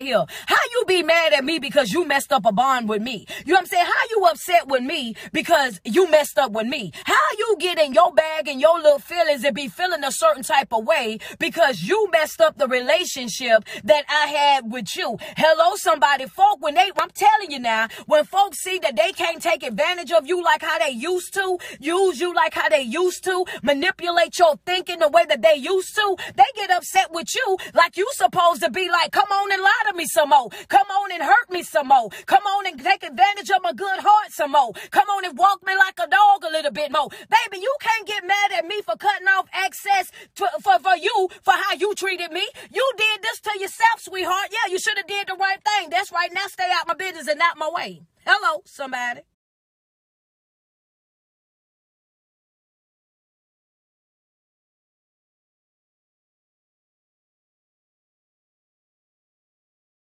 here. How be mad at me because you messed up a bond with me? You know what I'm saying? How you upset with me because you messed up with me? How you get in your bag and your little feelings and be feeling a certain type of way because you messed up the relationship that I had with you? Hello, somebody. Folk, when they, I'm telling you now, when folks see that they can't take advantage of you like how they used to, use you like how they used to, manipulate your thinking the way that they used to, they get upset with you like you supposed to be like, come on and lie to me some more. Come on and hurt me some more. Come on and take advantage of my good heart some more. Come on and walk me like a dog a little bit more. Baby, you can't get mad at me for cutting off access to, for, for you for how you treated me. You did this to yourself, sweetheart. Yeah, you should have did the right thing. That's right. Now stay out my business and not my way. Hello, somebody.